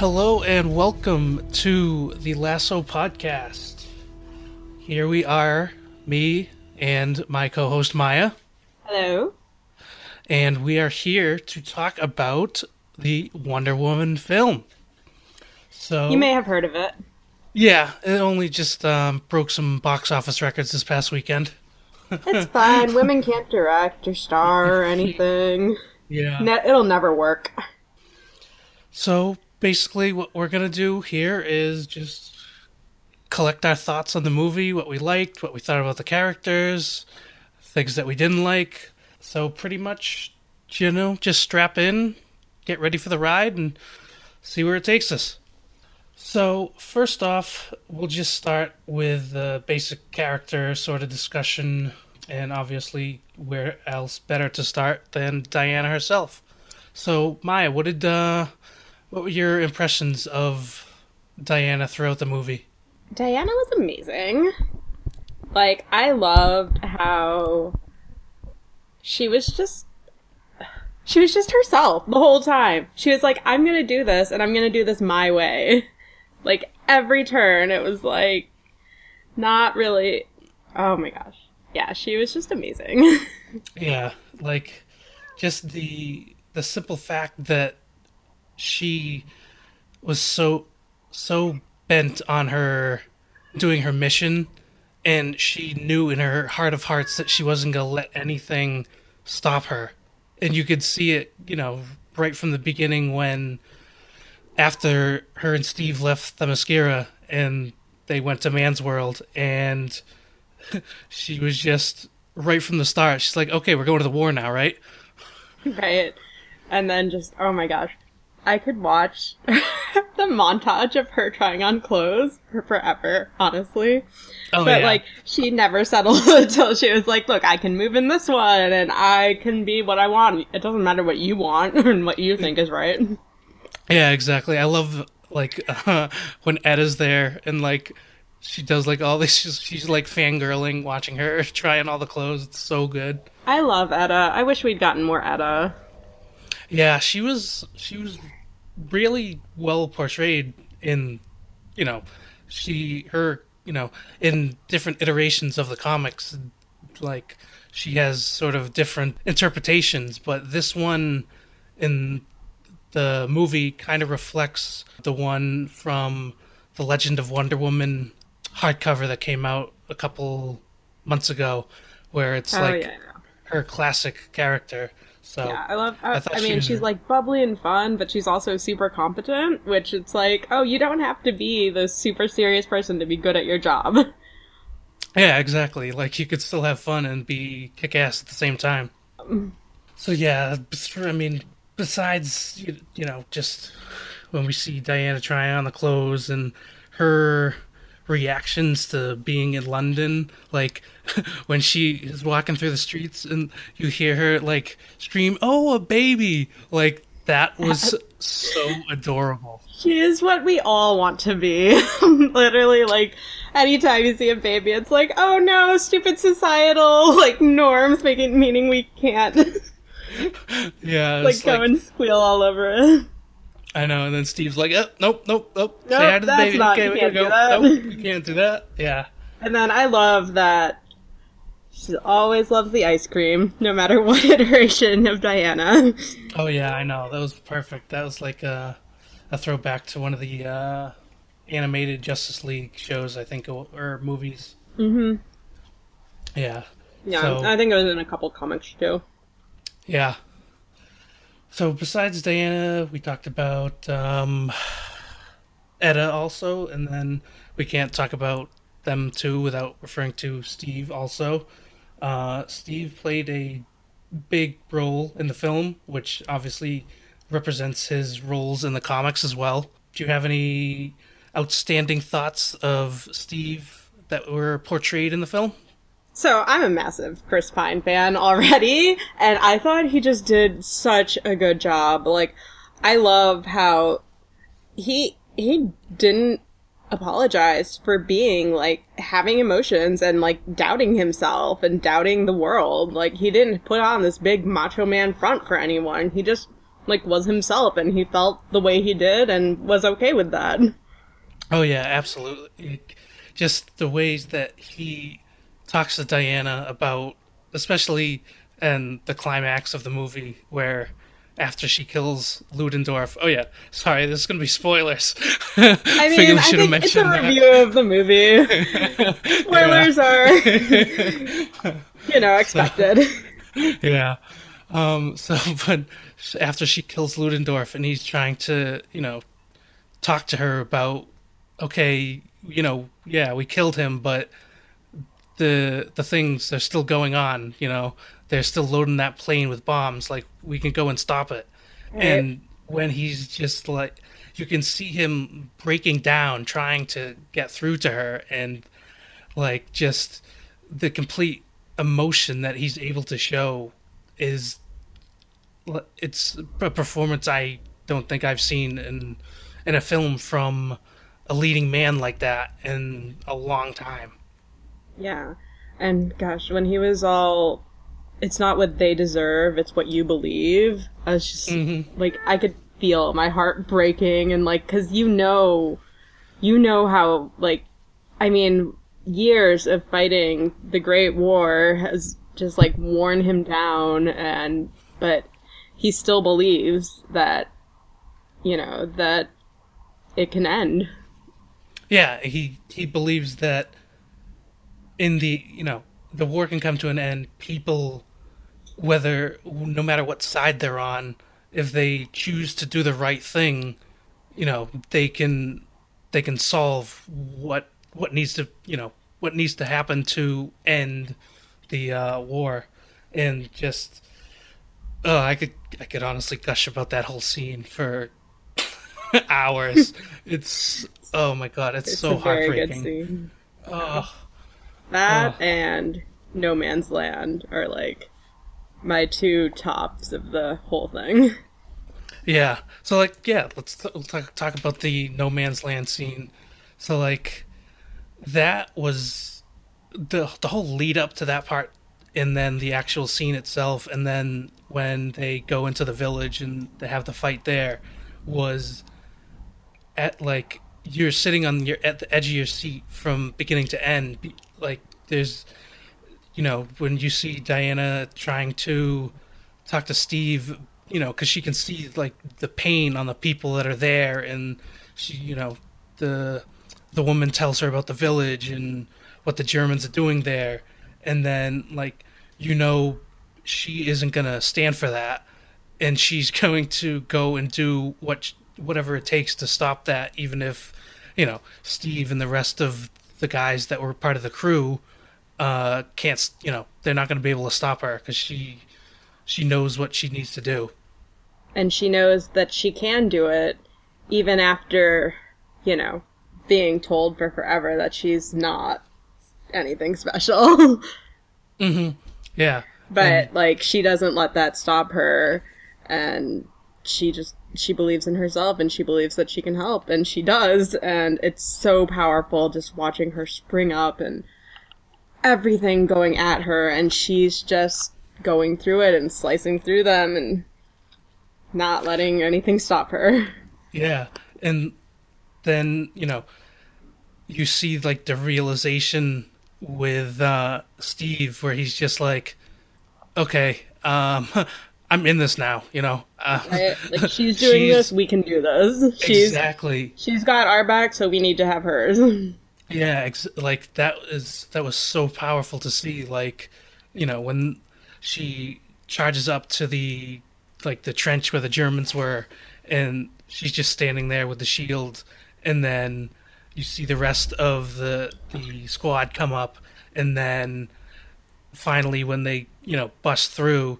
Hello and welcome to the Lasso Podcast. Here we are, me and my co host Maia, Hello. and we are here to talk about the Wonder Woman film. So, You may have heard of it. yeah, it only just um, broke some box office records this past weekend. It's fine. Women can't direct or star or anything. Yeah. Ne- it'll never work. So basically, what we're gonna do here is just collect our thoughts on the movie, what we liked, what we thought about the characters, things that we didn't like. So pretty much, you know, just strap in, get ready for the ride, and see where it takes us. So first off, we'll just start with the basic character sort of discussion, and obviously, where else better to start than Diana herself. So Maia, what did uh, what were your impressions of Diana throughout the movie? Diana was amazing. Like, I loved how she was just. She was just herself the whole time. She was like, I'm gonna do this, and I'm gonna do this my way. Like, every turn, it was like, not really. Oh my gosh. Yeah, she was just amazing. Yeah, like just the the simple fact that she was so so bent on her doing her mission and she knew in her heart of hearts that she wasn't going to let anything stop her. And you could see it, you know, right from the beginning when after her and Steve left Themyscira and they went to Man's World and she was just right from the start. She's like, "Okay, we're going to the war now, right?" right? And then just, oh my gosh. I could watch the montage of her trying on clothes for forever, honestly. Oh but yeah. like, she never settled until she was like, look, I can move in this one and I can be what I want. It doesn't matter what you want and what you think is right. yeah, exactly. I love like uh, when Etta's there and like she does like all this. She's, she's like fangirling, watching her trying all the clothes. It's so good. I love Etta. I wish we'd gotten more Etta. Yeah, she was she was really well portrayed in you know she her you know in different iterations of the comics like she has sort of different interpretations but this one in the movie kind of reflects the one from the Legend of Wonder Woman hardcover that came out a couple months ago where it's Oh, like yeah. her classic character so Yeah, I love. I I, I mean, she's like bubbly and fun, but she's also super competent. Which it's like, oh, you don't have to be the super serious person to be good at your job. Yeah, exactly. Like you could still have fun and be kick ass at the same time. Um, so yeah, I mean, besides you, you know just when we see Diana trying on the clothes and her reactions to being in London, like when she is walking through the streets and you hear her like scream, "Oh, a baby!" Like that was so adorable. She is what we all want to be. Literally, like, anytime you see a baby, it's like, oh no, stupid societal, like, norms making, meaning we can't, Yeah, like, go like, and squeal all over it. I know, and then Steve's like, oh, nope, nope, nope. Say hi to the that's baby. not- okay, you we can't gotta do go. that. Nope, you can't do that. Yeah. And then I love that she always loves the ice cream, no matter what iteration of Diana. Oh yeah, I know. That was perfect. That was like a, a throwback to one of the uh, animated Justice League shows, I think, or, or movies. hmm Yeah. Yeah, So- I think it was in a couple comics too. Yeah. So besides Diana, we talked about um, also, and then we can't talk about them two without referring to Steve also. Uh, Steve played a big role in the film, which obviously represents his roles in the comics as well. Do you have any outstanding thoughts of Steve that were portrayed in the film? So I'm a massive Chris Pine fan already, and I thought he just did such a good job. Like, I love how he he didn't apologize for being like having emotions and like doubting himself and doubting the world. Like he didn't put on this big macho man front for anyone. He just like was himself and he felt the way he did and was okay with that. Oh yeah, absolutely. Just the ways that he talks to Diana about, especially in the climax of the movie, where after she kills Ludendorff. Oh yeah, sorry, this is gonna be spoilers. I mean, I think it's a that. review of the movie. spoilers are, you know, expected. So, yeah. Um. So, but after she kills Ludendorff, and he's trying to, you know, talk to her about, okay, you know, yeah, we killed him, but the the things are still going on. You know, they're still loading that plane with bombs. Like we can go and stop it. Right. And when he's just like, you can see him breaking down, trying to get through to her, and like just the complete emotion that he's able to show is it's a performance I don't think I've seen in in a film from a leading man like that in a long time. Yeah. And gosh, when he was all it's not what they deserve, it's what you believe. I was just mm-hmm. like I could feel my heart breaking and like cuz you know you know how like I mean years of fighting the Great War has just like worn him down and but he still believes that you know that it can end. Yeah, he he believes that in the you know the war can come to an end. People whether no matter what side they're on, if they choose to do the right thing, you know, they can they can solve what what needs to you know what needs to happen to end the uh, war, and just oh, I could I could honestly gush about that whole scene for hours. it's oh my god, it's, it's so heartbreaking. Oh, that and No Man's Land are like my two tops of the whole thing. Yeah. So like, yeah, let's talk, talk about the No Man's Land scene. So like, that was the the whole lead up to that part, and then the actual scene itself, and then when they go into the village and they have the fight there, was at like you're sitting on your at the edge of your seat from beginning to end. Like there's you know, when you see Diana trying to talk to Steve, you know, because she can see like the pain on the people that are there, and she, you know, the the woman tells her about the village and what the Germans are doing there, and then like you know, she isn't gonna stand for that, and she's going to go and do what whatever it takes to stop that, even if you know Steve and the rest of the guys that were part of the crew uh, can't you know they're not going to be able to stop her because she she knows what she needs to do. And she knows that she can do it even after you know being told for forever that she's not anything special. Mm-hmm. Yeah. But and... like she doesn't let that stop her and she just she believes in herself and she believes that she can help and she does and it's so powerful just watching her spring up and everything going at her and she's just going through it and slicing through them and not letting anything stop her. Yeah. And then, you know, you see like the realization with uh Steve where he's just like okay, um I'm in this now, you know. Uh, right? Like she's doing she's, this, we can do this. She's, exactly. She's got our back, so we need to have hers. Yeah, ex- like that is that was so powerful to see. Like, you know, when she charges up to the like the trench where the Germans were, and she's just standing there with the shield, and then you see the rest of the the squad come up, and then finally when they you know bust through,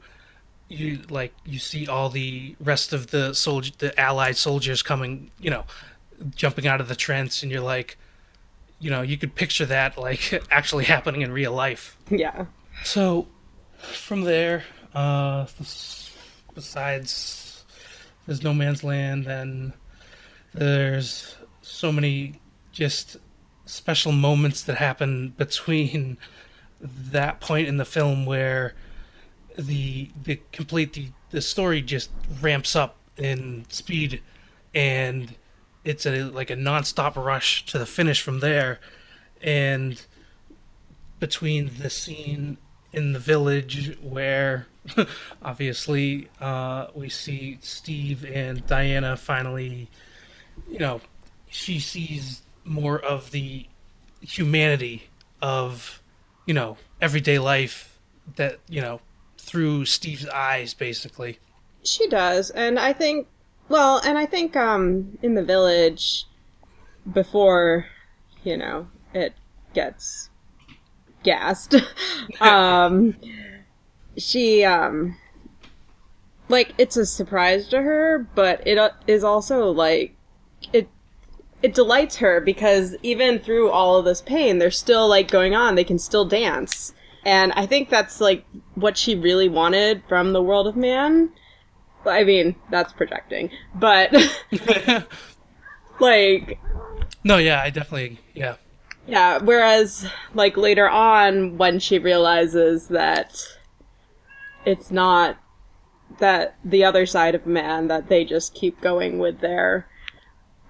you like you see all the rest of the soldier the Allied soldiers coming, you know, jumping out of the trench, and you're like you know, you could picture that like actually happening in real life. Yeah. So from there, uh, besides there's No Man's Land, and there's so many just special moments that happen between that point in the film where the the complete the, the story just ramps up in speed, and it's a like a nonstop rush to the finish from there, and between the scene in the village where obviously uh, we see Steve and Diana finally, you know, she sees more of the humanity of, you know, everyday life that, you know, through Steve's eyes, basically. She does, and I think, well, and I think um, in the village, before, you know, it gets gassed, um, she, um, like, it's a surprise to her, but it uh, is also, like, it, it delights her because even through all of this pain, they're still, like, going on. They can still dance. And I think that's, like, what she really wanted from the world of man. I mean, that's projecting. But, like, no, yeah, I definitely, yeah. Yeah, whereas, like, later on, when she realizes that it's not that the other side of man, that they just keep going with their,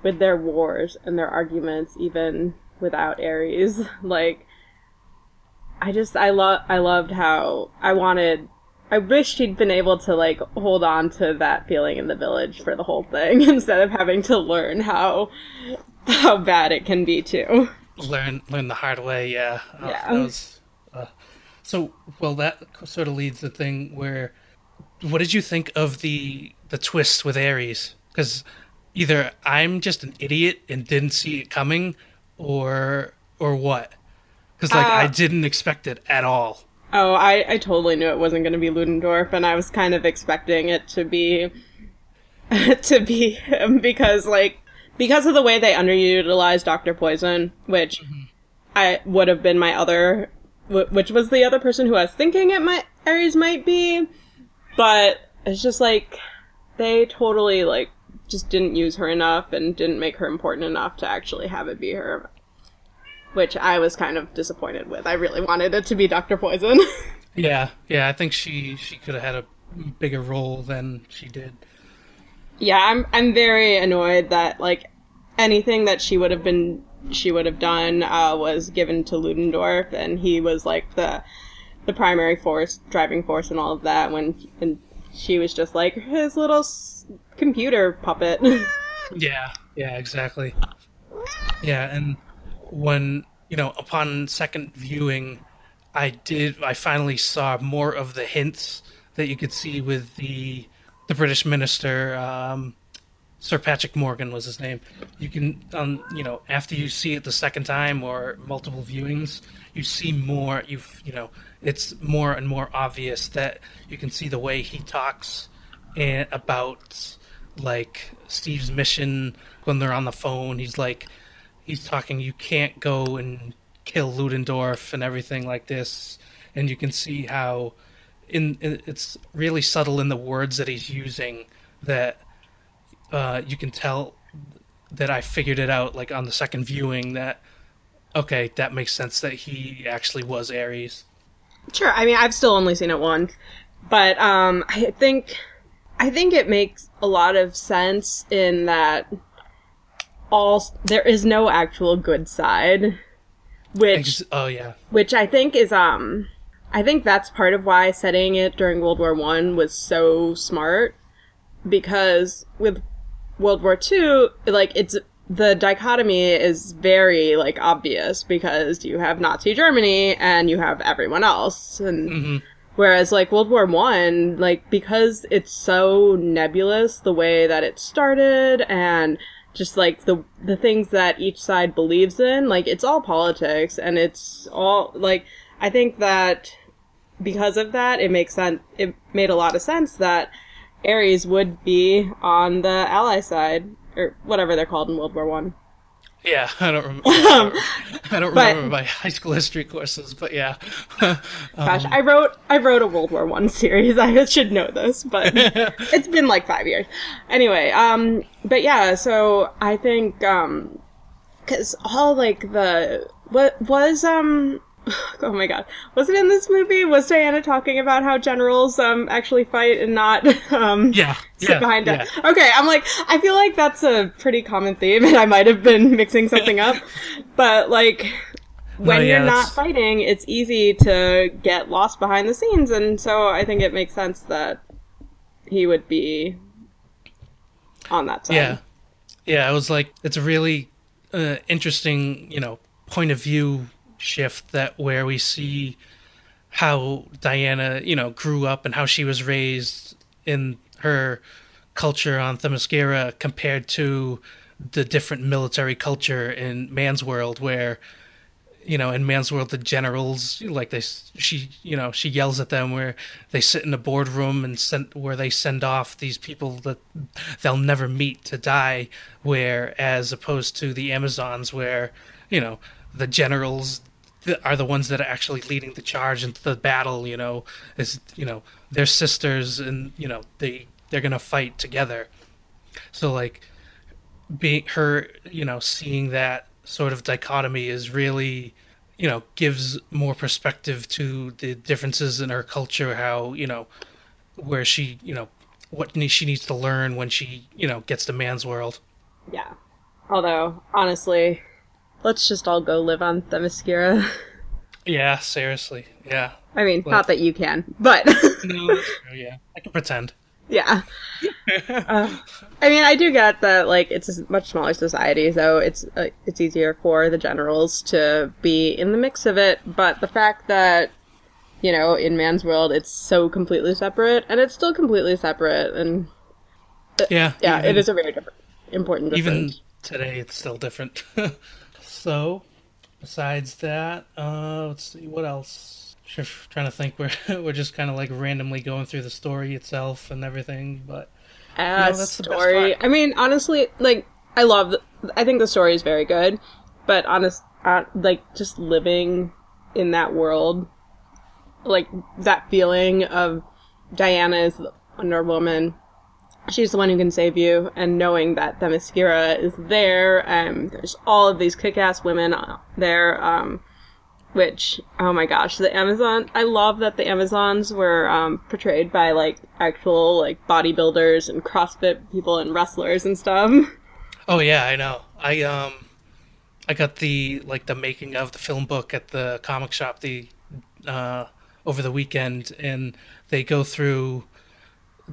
with their wars and their arguments, even without Ares, like, I just, I love, I loved how I wanted, I wish she'd been able to, like, hold on to that feeling in the village for the whole thing, instead of having to learn how, how bad it can be, too learn learn the hard way. Yeah, uh, Yeah. was. Uh, so well, that sort of leads the thing where, what did you think of the the twist with Ares? Because either I'm just an idiot and didn't see it coming, or or what? Because like I Uh, didn't expect it at all. Oh, I, I totally knew it wasn't going to be Ludendorff, and I was kind of expecting it to be to be him because, like, because of the way they underutilized Doctor Poison, which I would have been my other, wh- which was the other person who I was thinking it might Ares might be, but it's just like they totally like just didn't use her enough and didn't make her important enough to actually have it be her. Which I was kind of disappointed with. I really wanted it to be Doctor Poison. Yeah, yeah. I think she she could have had a bigger role than she did. yeah, I'm I'm very annoyed that like anything that she would have been she would have done uh, was given to Ludendorff, and he was like the the primary force, driving force, and all of that. When and she was just like his little s- computer puppet. Yeah, yeah, exactly. Yeah, and when you know, upon second viewing, I did. I finally saw more of the hints that you could see with the the British minister, um, Sir Patrick Morgan was his name. You can, um, you know, after you see it the second time or multiple viewings, you see more. You've, you know, it's more and more obvious that you can see the way he talks and about like Steve's mission when they're on the phone. He's like, he's talking. You can't go and kill Ludendorff and everything like this, and you can see how, in, in it's really subtle in the words that he's using that uh, you can tell that I figured it out like on the second viewing that okay that makes sense that he actually was Ares. Sure. I mean, I've still only seen it once, but um, I think I think it makes a lot of sense in that all there is no actual good side, which oh yeah, which I think is um I think that's part of why setting it during World War One was so smart because with World War Two, like it's the dichotomy is very like obvious because you have Nazi Germany and you have everyone else and whereas like World War One, like because it's so nebulous the way that it started and just like the the things that each side believes in, like it's all politics and it's all like I think that because of that, it makes sense. It made a lot of sense that Ares would be on the ally side or whatever they're called in World War One. Yeah. I don't remember. I don't But- remember my high school history courses, but yeah. Gosh, I wrote I wrote a World War One series. I should know this, but it's been like five years. Anyway, um, but yeah, so I think um, because all like the what was um oh my god, was it in this movie? Was Diana talking about how generals um actually fight and not um Yeah, sit yeah, behind yeah. it? Okay, I'm like, I feel like that's a pretty common theme, and I might have been mixing something up, but like. When yeah, you're not that's- fighting, it's easy to get lost behind the scenes, and so I think it makes sense that he would be on that side. Yeah, yeah. I was like, it's a really uh, interesting, you know, point of view shift that where we see how Diana, you know, grew up and how she was raised in her culture on Themyscira compared to the different military culture in Man's World, where you know, in Man's World, the generals like they, she, you know, she yells at them where they sit in a boardroom and send where they send off these people that they'll never meet to die. Where, as opposed to the Amazons, where you know the generals are the ones that are actually leading the charge into the battle. You know, is you know they're sisters, and you know they they're gonna fight together. So like being her, you know, seeing that sort of dichotomy is really, you know, gives more perspective to the differences in her culture. How you know, where she, you know, what she needs to learn when she, you know, gets to man's world. Yeah. Although, honestly, let's just all go live on Themyscira. Yeah, seriously. Yeah. I mean, Well- not that you can, but No, that's true, yeah. I can pretend. yeah. Uh, I mean, I do get that like it's a much smaller society, so it's uh, it's easier for the generals to be in the mix of it. But the fact that you know, in man's world, it's so completely separate, and it's still completely separate, and Yeah. yeah, even- it is a very different, important difference. even today it's still different so besides that uh let's see what else Just trying to think we're we're just kind of like randomly going through the story itself and everything but uh, know, that's story. I mean, honestly, like I love. The, I think the story is very good, but honest, uh, like just living in that world, like that feeling of Diana is the Wonder Woman. She's the one who can save you, and knowing that the Themyscira is there, and there's all of these kick-ass women there. Um, which oh my gosh the amazon i love that the amazons were um, portrayed by like actual like bodybuilders and crossfit people and wrestlers and stuff oh yeah i know i um i got the like the making of the film book at the comic shop the uh over the weekend and they go through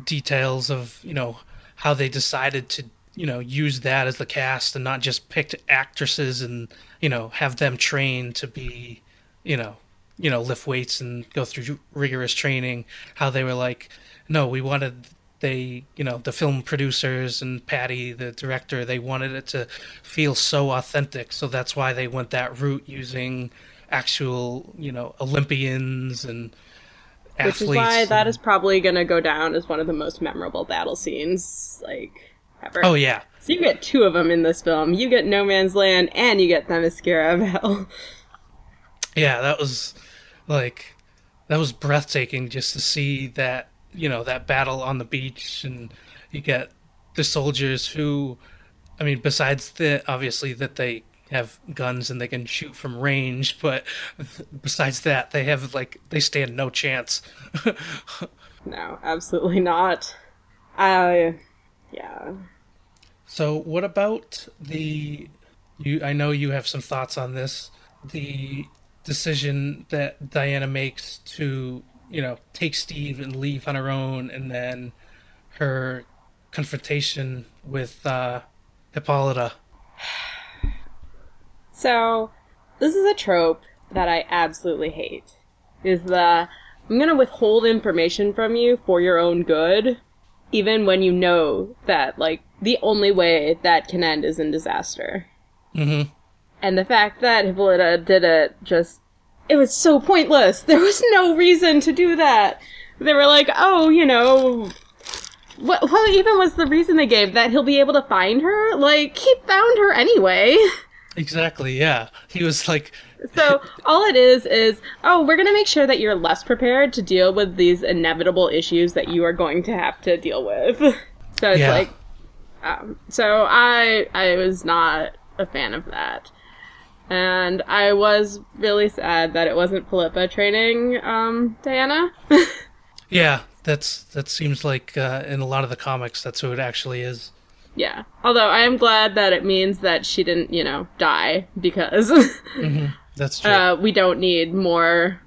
details of you know how they decided to you know use that as the cast and not just picked actresses and you know have them trained to be you know you know lift weights and go through rigorous training how they were like no we wanted they you know the film producers and patty the director they wanted it to feel so authentic. So that's why they went that route using actual you know olympians and which is why that is probably going to go down as one of the most memorable battle scenes like ever. Oh yeah. So you get two of them in this film. You get no man's land and you get themyscira battle yeah that was like that was breathtaking just to see that you know that battle on the beach and you get the soldiers who i mean besides the obviously that they have guns and they can shoot from range but besides that they have like they stand no chance. No absolutely not. I yeah. So what about the you i know you have some thoughts on this the decision that diana makes to you know take steve and leave on her own and then her confrontation with uh hippolyta So, this is a trope that I absolutely hate. Is the I'm gonna withhold information from you for your own good, even when you know that like the only way that can end is in disaster. mm-hmm And the fact that Hippolyta did it just it was so pointless. There was no reason to do that. They were like, oh, you know, what, what even was the reason they gave that he'll be able to find her? Like, he found her anyway. exactly yeah he was like So all it is is, oh, we're gonna make sure that you're less prepared to deal with these inevitable issues that you are going to have to deal with. So it's Yeah. like, um, so I I was not a fan of that. And I was really sad that it wasn't Philippa training um, Diana. Yeah, that's that seems like uh, in a lot of the comics that's who it actually is. Yeah. Although I am glad that it means that she didn't, you know, die because That's true. uh, we don't need more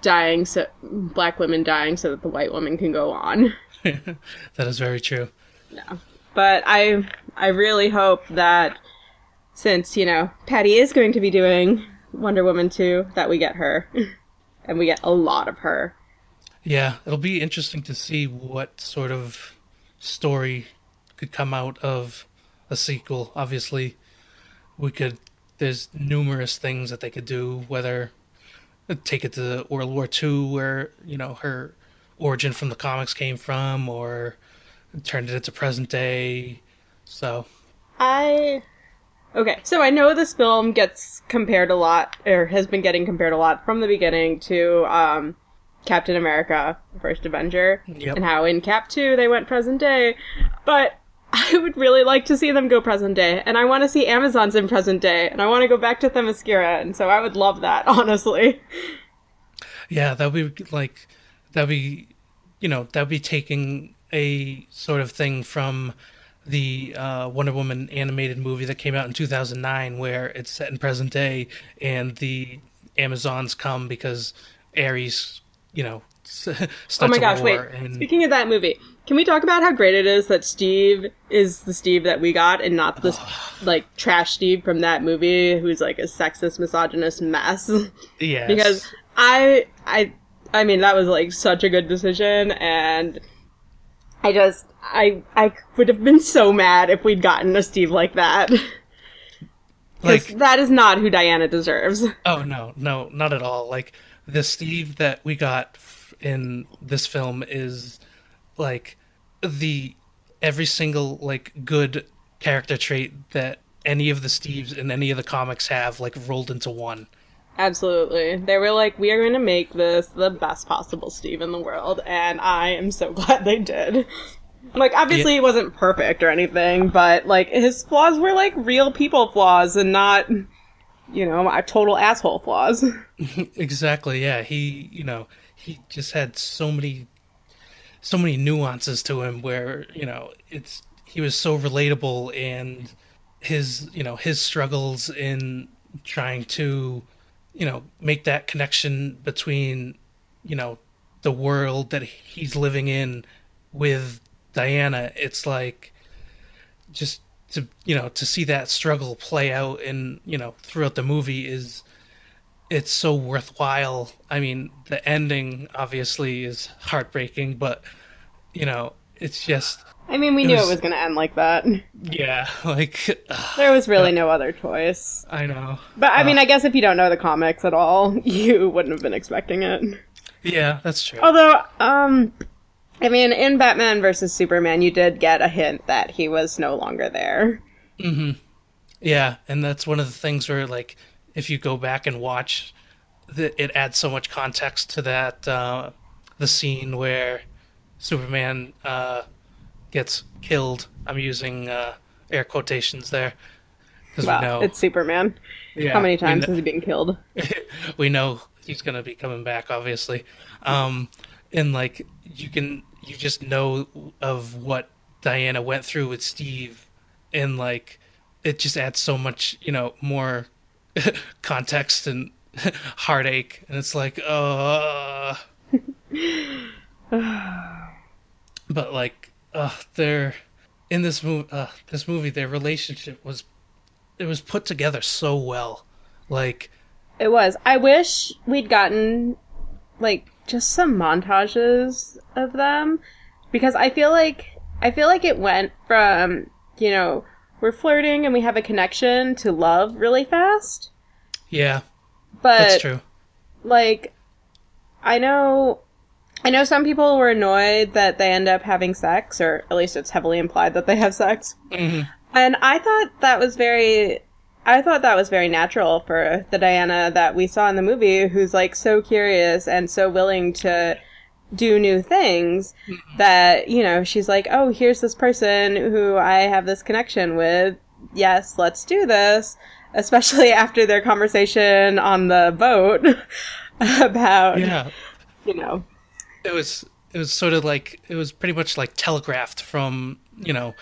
dying, so black women dying, so that the white woman can go on. that is very true. But I, I really hope that since you know Patty is going to be doing Wonder Woman two, that we get her, and we get a lot of her. Yeah, it'll be interesting to see what sort of story could come out of a sequel. Obviously, we could. There's numerous things that they could do. Whether take it to World War II, where you know her origin from the comics came from, or turned it into present day. So I okay, so I know this film gets compared a lot, or has been getting compared a lot from the beginning to um, Captain America: First Avenger, Yep. and how in Cap two they went present day, but. I would really like to see them go present day, and I want to see Amazons in present day, and I want to go back to Themyscira, and so I would love that, honestly. Yeah, that would be like that would be you know, that would be taking a sort of thing from the uh, Wonder Woman animated movie that came out in 2009 where it's set in present day and the Amazons come because Ares, you know, starts Oh my gosh, wait. and Speaking of that movie, can we talk about how great it is that Steve is the Steve that we got and not this like trash Steve from that movie who's like a sexist, misogynist mess? yes. because I I I mean that was like such a good decision and I just I I would have been so mad if we'd gotten a Steve like that. like that is not who Diana deserves. Oh no, no, not at all. Like the Steve that we got in this film is like the every single like good character trait that any of the Steves in any of the comics have like rolled into one. Absolutely. They were like, we are going to make this the best possible Steve in the world, and I am so glad they did. Like, obviously, Yeah. he wasn't perfect or anything, but, like, his flaws were, like, real people flaws and not, you know, a total asshole flaws. Exactly. Yeah, he, you know, he just had so many so many nuances to him where, you know, it's he was so relatable and his, you know, his struggles in trying to, you know, make that connection between, you know, the world that he's living in with Diana, it's like just to you know to see that struggle play out in you know throughout the movie is it's so worthwhile. I mean, the ending obviously is heartbreaking, but you know, it's just I mean, we It knew was- it was going to end like that. yeah, like There was really no other choice. I know. But, I mean, I guess if you don't know the comics at all, you wouldn't have been expecting it. Yeah, that's true. Although, um, I mean, in Batman versus Superman, you did get a hint that he was no longer there. Mhm. Yeah, and that's one of the things where like if you go back and watch the, it adds so much context to that uh, the scene where Superman uh, gets killed. I'm using uh, air quotations there because Wow, we know it's Superman. yeah, How many times has he been killed? we know he's gonna be coming back, obviously. Um, and like you can, you just know of what Diana went through with Steve, and like it just adds so much, you know, more context and heartache, and it's like, uh. but like, uh, they're in this movie. Uh, this movie, their relationship was, it was put together so well, like. It was. I wish we'd gotten like just some montages of them because I feel like I feel like it went from, you know, we're flirting and we have a connection to love really fast. Yeah, But that's true. like I know I know some people were annoyed that they end up having sex or at least it's heavily implied that they have sex. Mhm. And I thought that was very I thought that was very natural for the Diana that we saw in the movie who's like so curious and so willing to do new things mm-hmm. that, you know, she's like, "Oh, here's this person who I have this connection with. yes, let's do this. Especially after their conversation on the boat about, Yeah. you know, It was it was sort of like it was pretty much like telegraphed from you know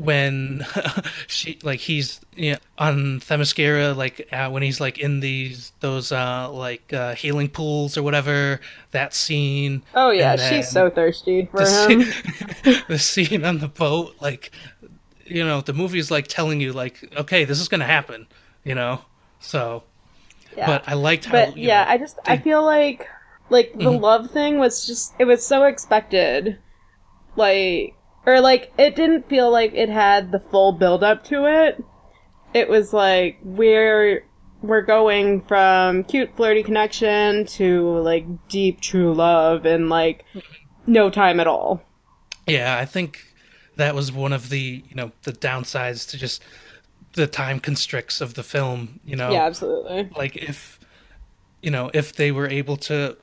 when she like he's you know, on Themyscira like uh, when he's like in these those uh like uh, healing pools or whatever that scene oh yeah, she's so thirsty for the, him. scene, the scene on the boat like you know the movie's like telling you like okay this is gonna happen you know so Yeah. but I liked how but yeah, know, I just I feel like like the Mhm. love thing was just it was so expected, like or like it didn't feel like it had the full build up to it. It was like we're we're going from cute flirty connection to like deep true love in like no time at all. Yeah, I think that was one of the you know the downsides to just the time constricts of the film. You know, Yeah, absolutely. like if you know if they were able to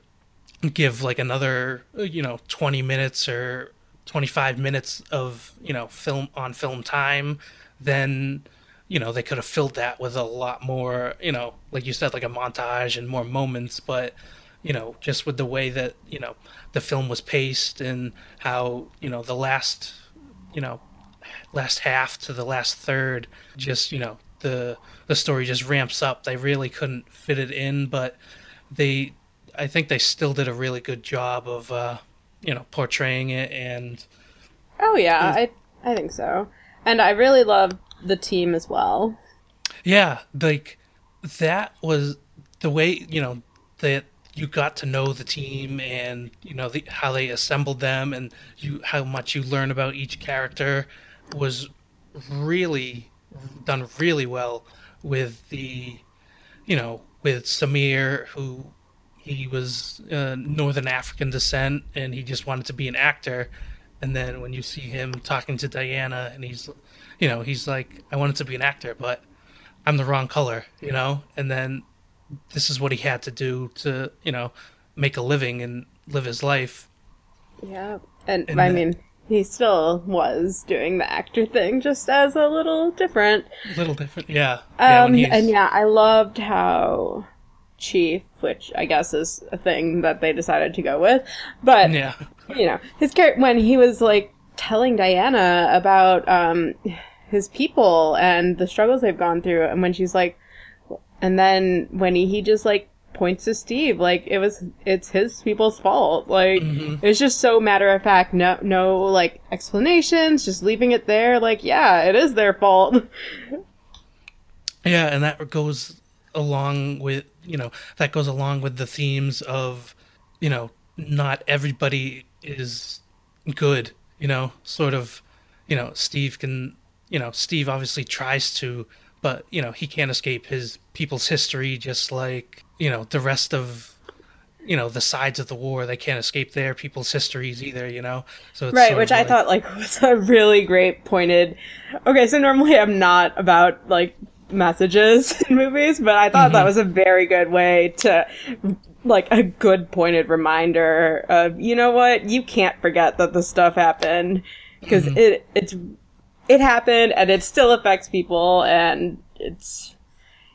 give like another you know 20 minutes or 25 minutes of you know film on film time then you know they could have filled that with a lot more you know like you said like a montage and more moments. But you know just with the way that you know the film was paced and how you know the last you know last half to the last third just you know the the story just ramps up. They really couldn't fit it in but they i think they still did a really good job of uh you know portraying it and Oh yeah, I I think so. And I really love the team as well. yeah like that was the way you know that you got to know the team and you know the, how they assembled them and you how much you learn about each character was really done really well with the you know with Samir who he was uh, northern african descent and he just wanted to be an actor and then when you see him talking to Diana and he's you know he's like I wanted to be an actor but I'm the wrong color you know and then this is what he had to do to you know make a living and live his life Yeah. And, And I the- mean, he still was doing the actor thing, just as a little different. a little different yeah yeah Um, he's- and yeah, I loved how Chief, which I guess is a thing that they decided to go with, but yeah you know, his character when he was like telling Diana about um his people and the struggles they've gone through, and when she's like, and then when he, he just like points to Steve, like it was it's his people's fault, like Mhm. it was just so matter of fact, no no like explanations, just leaving it there, like yeah, it is their fault. Yeah, and that goes along with you know that goes along with the themes of you know not everybody is good. You know, sort of. You know, Steve can. You know, Steve obviously tries to, but you know he can't escape his people's history, just like you know the rest of. You know the sides of the war; they can't escape their people's histories either. You know, so it's right, which I like- thought like was a really great pointed. Okay, so normally I'm not about like messages in movies, but I thought that mm-hmm. was a very good way to like a good pointed reminder of you know what you can't forget that this stuff happened because mm-hmm. it it's it happened and it still affects people and it's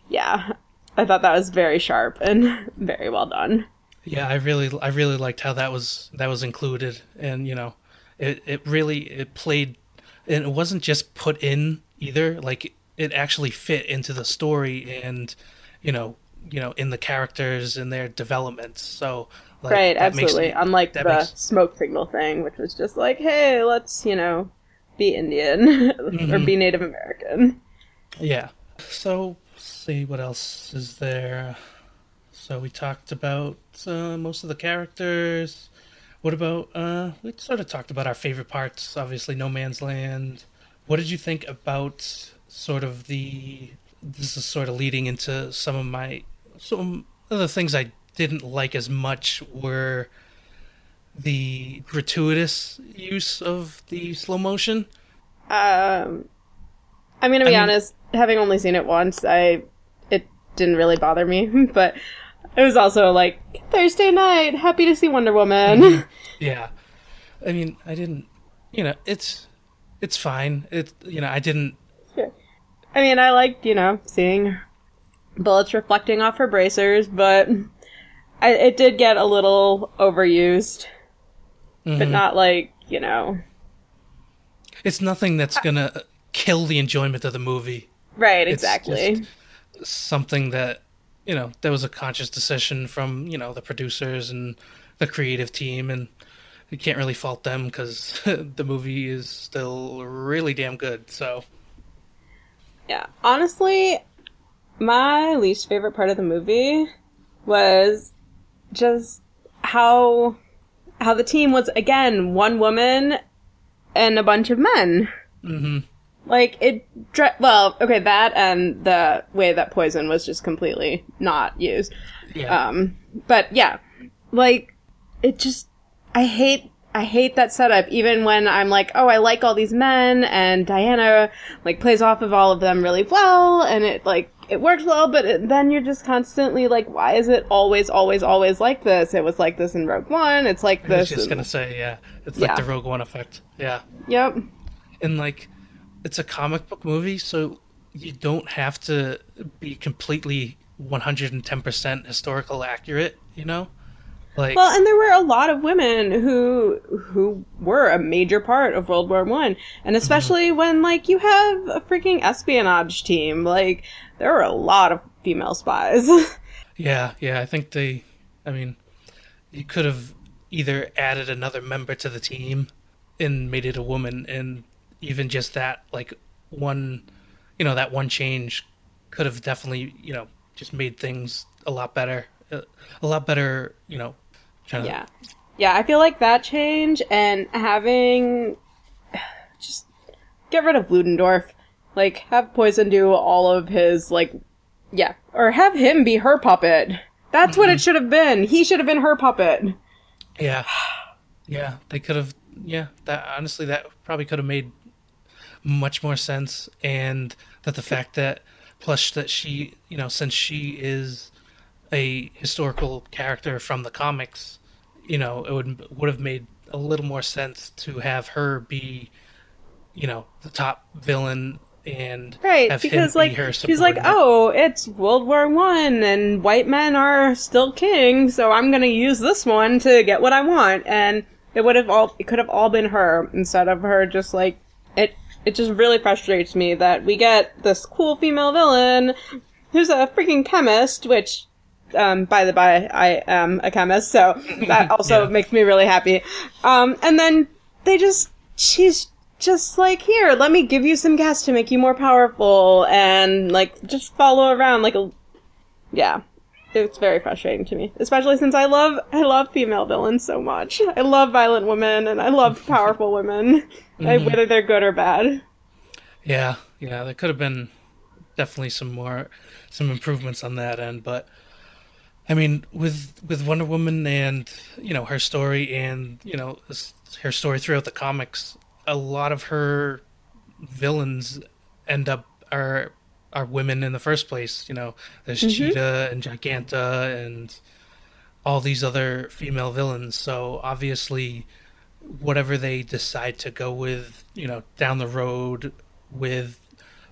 yeah I thought that was very sharp and very well done. Yeah, I really, I really liked how that was that was included, and you know, it it really it played, and it wasn't just put in either. Like it actually fit into the story, and you know, you know, in the characters and their development. So like, right, that makes absolutely. Unlike the makes- smoke signal thing, which was just like, hey, let's, you know, be Indian or Mhm. be Native American. Yeah. So let's see what else is there. So we talked about uh, most of the characters. What about uh we sort of talked about our favorite parts, obviously No Man's Land. What did you think about sort of the this is sort of leading into some of my some of the things I didn't like as much were the gratuitous use of the slow motion. Um, I'm gonna be I mean- honest, having only seen it once, I it didn't really bother me, but it was also like Thursday night, happy to see Wonder Woman. Yeah. I mean, I didn't, you know, it's it's fine. It you know, I didn't. I mean, I liked, you know, seeing bullets reflecting off her bracers, but I, it did get a little overused. But Mhm. not like, you know. It's nothing that's gonna kill the enjoyment of the movie. Right, It's exactly. just something that you know there was a conscious decision from you know the producers and the creative team, and you can't really fault them because the movie is still really damn good. So Yeah. Honestly, my least favorite part of the movie was just how how the team was again one woman and a bunch of men. hmm Like it dre- well, okay, that and the way that poison was just completely not used. yeah, Um but yeah, like it just I hate I hate that setup even when I'm like, oh, I like all these men and Diana like plays off of all of them really well and it like it works well, but it, then you're just constantly like, why is it always always always like this? It was like this in Rogue One. It's like this. I was just in- gonna say yeah, it's Yeah. like the Rogue One effect. Yeah, Yep. and like it's a comic book movie, so you don't have to be completely 110% historical accurate. You know, like Well, and there were a lot of women who who were a major part of World War One, and especially when like you have a freaking espionage team, like there were a lot of female spies. Yeah, yeah, I think they I mean you could have either added another member to the team and made it a woman and even just that like one you know that one change could have definitely, you know, just made things a lot better. uh, A lot better, you know, to yeah, yeah, I feel like that change and having just get rid of Ludendorff, like have Poison do all of his like, yeah, or have him be her puppet. That's what it mm-hmm. should have been. He should have been her puppet. Yeah. Yeah, they could have yeah, that honestly that probably could have made much more sense and that the fact that plus that she, you know, since she is a historical character from the comics, you know, it would would have made a little more sense to have her be you know, the top villain and Right, have him because be like her she's like, oh, it's World War One, and white men are still king, so I'm gonna use this one to get what I want, and it would have all, it could have all been her instead of her just like it. It just really frustrates me that we get this cool female villain who's a freaking chemist, which. Um, by the by, I am a chemist, so that also Yeah. makes me really happy. Um, and then they just, she's just like, here, let me give you some gas to make you more powerful, and like, just follow around like a, yeah. It's very frustrating to me, especially since I love, I love female villains so much. I love violent women, and I love powerful women, I- whether they're good or bad. Yeah, yeah, there could have been definitely some more some improvements on that end, but I mean, with with Wonder Woman and you know her story and you know her story throughout the comics, a lot of her villains end up are are women in the first place. You know, there's mm-hmm. Cheetah and Giganta and all these other female villains. So obviously, whatever they decide to go with, you know, down the road with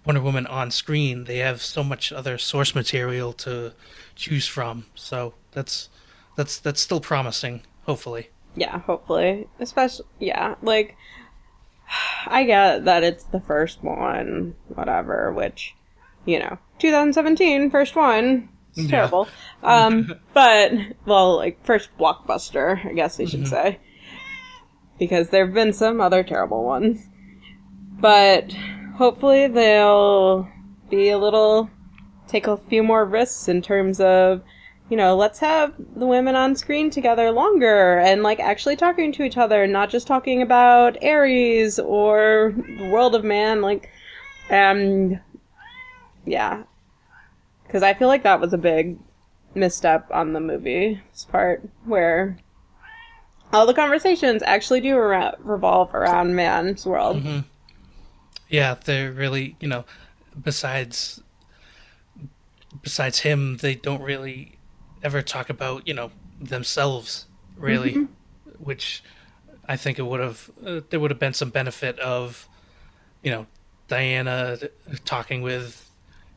Wonder Woman on screen, they have so much other source material to choose from. So that's that's that's still promising. Hopefully, Yeah, hopefully. Especially, yeah, like, I get that it's the first one, whatever, which, you know, 2017, first one. It's Yeah. terrible. Um, but, well, like, first blockbuster, I guess I should say. Because there have been some other terrible ones. But hopefully they'll be a little, take a few more risks in terms of, you know, let's have the women on screen together longer and like actually talking to each other, not just talking about Ares or the world of man, like, um, yeah. Because I feel like that was a big misstep on the movie's part, where all the conversations actually do re- revolve around man's world. yeah, they're really you know, besides besides him, they don't really ever talk about you know themselves really, which I think it would have uh, there would have been some benefit of you know Diana talking with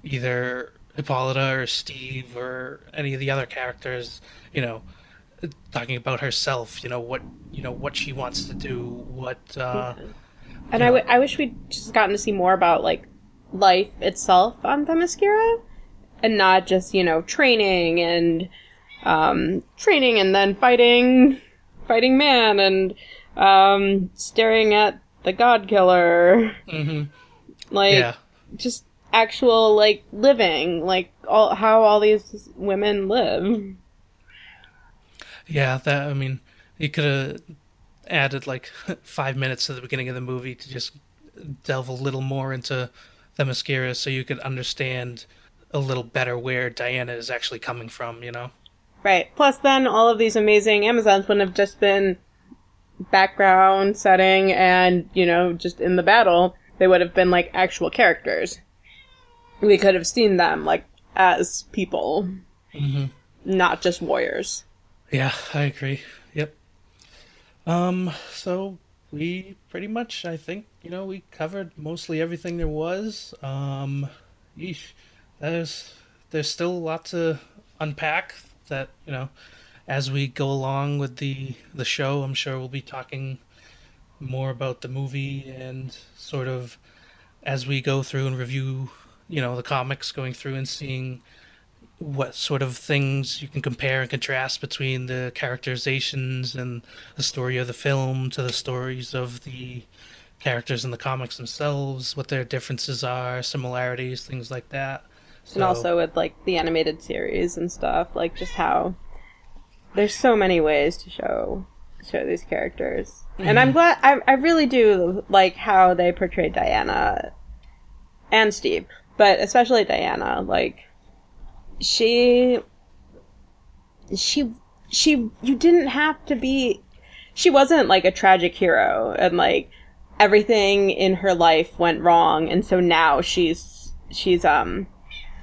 either Hippolyta or Steve or any of the other characters, you know, talking about herself, you know, what you know what she wants to do, what uh And I, w- I wish we'd just gotten to see more about like life itself on Themyscira, and not just you know training and um, training and then fighting, fighting man and um, staring at the God Killer. mhm. Like yeah. just actual like living, like all how all these women live. Yeah, that I mean, you could have added like five minutes to the beginning of the movie to just delve a little more into Themyscira, so you could understand a little better where Diana is actually coming from. You know? Right. Plus, then all of these amazing Amazons wouldn't have just been background setting and, you know, just in the battle. They would have been like actual characters. We could have seen them like as people, hmm not just warriors. Yeah, I agree. Yep. Um. So we pretty much, I think, you know, we covered mostly everything there was. Um. Yeesh. There's there's still a lot to unpack. That you know, as we go along with the the show, I'm sure we'll be talking more about the movie and sort of as we go through and review, you know, the comics, going through and seeing what sort of things you can compare and contrast between the characterizations and the story of the film to the stories of the characters in the comics themselves, what their differences are, similarities, things like that. And also with like the animated series and stuff, like just how there's so many ways to show show these characters. And I'm glad I I really do like how they portray Diana and Steve, but especially Diana, like she she she you didn't have to be she wasn't like a tragic hero and like everything in her life went wrong and so now she's she's um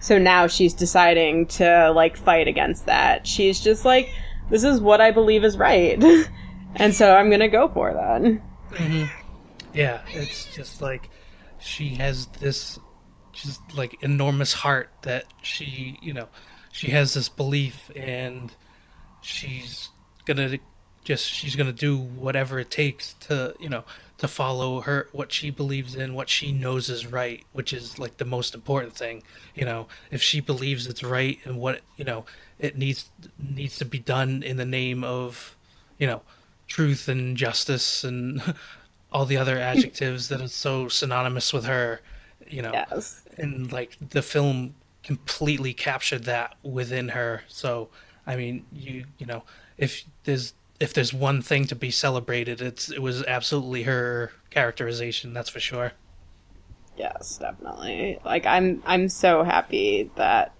so now she's deciding to like fight against that. She's just like, this is what I believe is right. and so I'm gonna go for that. Mm-hmm. Yeah, it's just like she has this just like enormous heart that she, you know, she has this belief and she's gonna just she's gonna do whatever it takes to, you know, to follow her what she believes in, what she knows is right, which is like the most important thing. You know, if she believes it's right and what you know it needs needs to be done in the name of, you know, truth and justice and all the other adjectives that are so synonymous with her, you know. Yes. And like the film completely captured that within her. So, I mean, you you know, if there's if there's one thing to be celebrated, it's it was absolutely her characterization, that's for sure. Yes, definitely. Like I'm I'm so happy that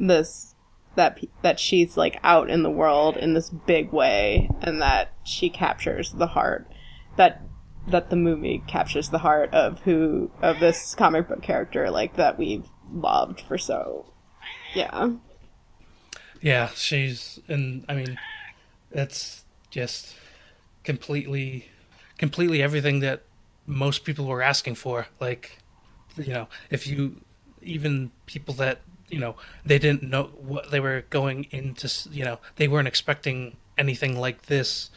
this that that she's like out in the world in this big way and that she captures the heart that that the movie captures the heart of who of this comic book character like that we've loved for so yeah. Yeah, she's and I mean that's just completely completely everything that most people were asking for. Like you know, if you even people that, you know, they didn't know what they were going into, you know, they weren't expecting anything like this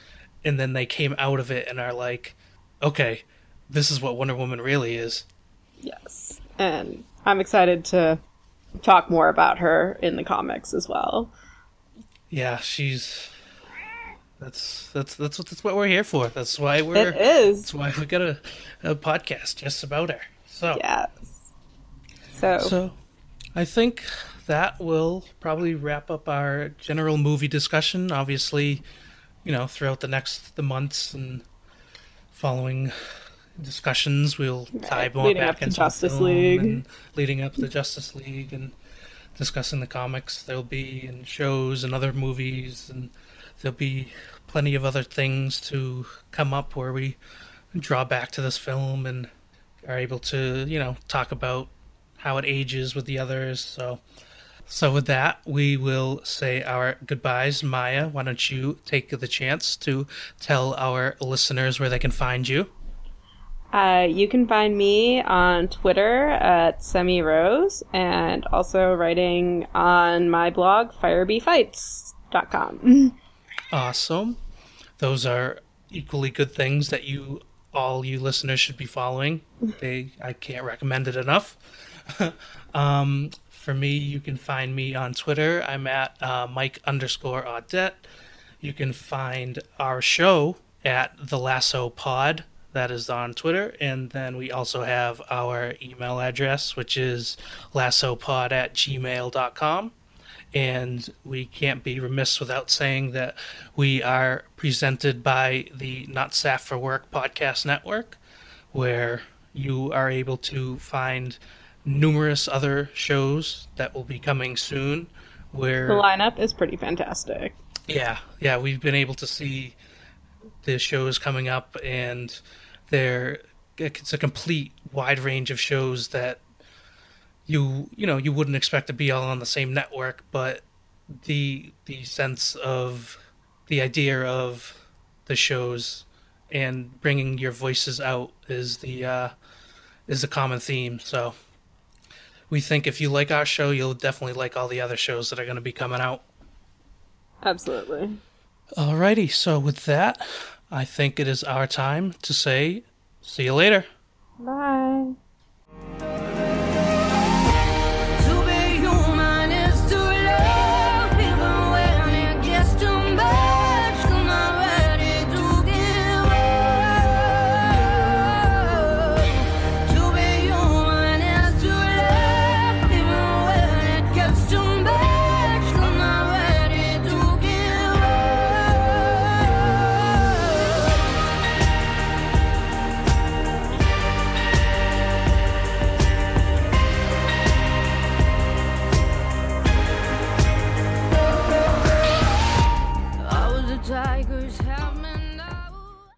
and then they came out of it and are like, okay, this is what Wonder Woman really is. Yes. And I'm excited to talk more about her in the comics as well. Yeah, she's that's that's that's what that's what we're here for. That's why we're It is. That's why we got a, a podcast just about her. So, Yes. So, so I think that will probably wrap up our general movie discussion. Obviously, you know, throughout the next the months and following discussions, we'll tie more leading back into Justice League. and leading up to the Justice League and discussing the comics. There'll be and shows and other movies and there'll be plenty of other things to come up where we draw back to this film and are able to, you know, talk about how it ages with the others. So, so with that, we will say our goodbyes. Maia, why don't you take the chance to tell our listeners where they can find you? Uh, you can find me on Twitter at Semi Rose and also writing on my blog, firebeefights.com. Awesome. Those are equally good things that you all you listeners should be following. They I can't recommend it enough. um, for me, you can find me on Twitter. I'm at uh, Mike underscore Audette. You can find our show at The Lasso Pod. That is on Twitter. And then we also have our email address, which is lassopod at gmail.com. And we can't be remiss without saying that we are presented by the Not Staff for Work podcast network, where you are able to find numerous other shows that will be coming soon. Where The lineup is pretty fantastic. yeah, yeah, we've been able to see the shows coming up, and they're it's a complete wide range of shows that you you know you wouldn't expect to be all on the same network, but the the sense of the idea of the shows and bringing your voices out is the uh, is the common theme. So we think if you like our show, you'll definitely like all the other shows that are going to be coming out. Absolutely. Alrighty, so with that, I think it is our time to say see you later. Bye.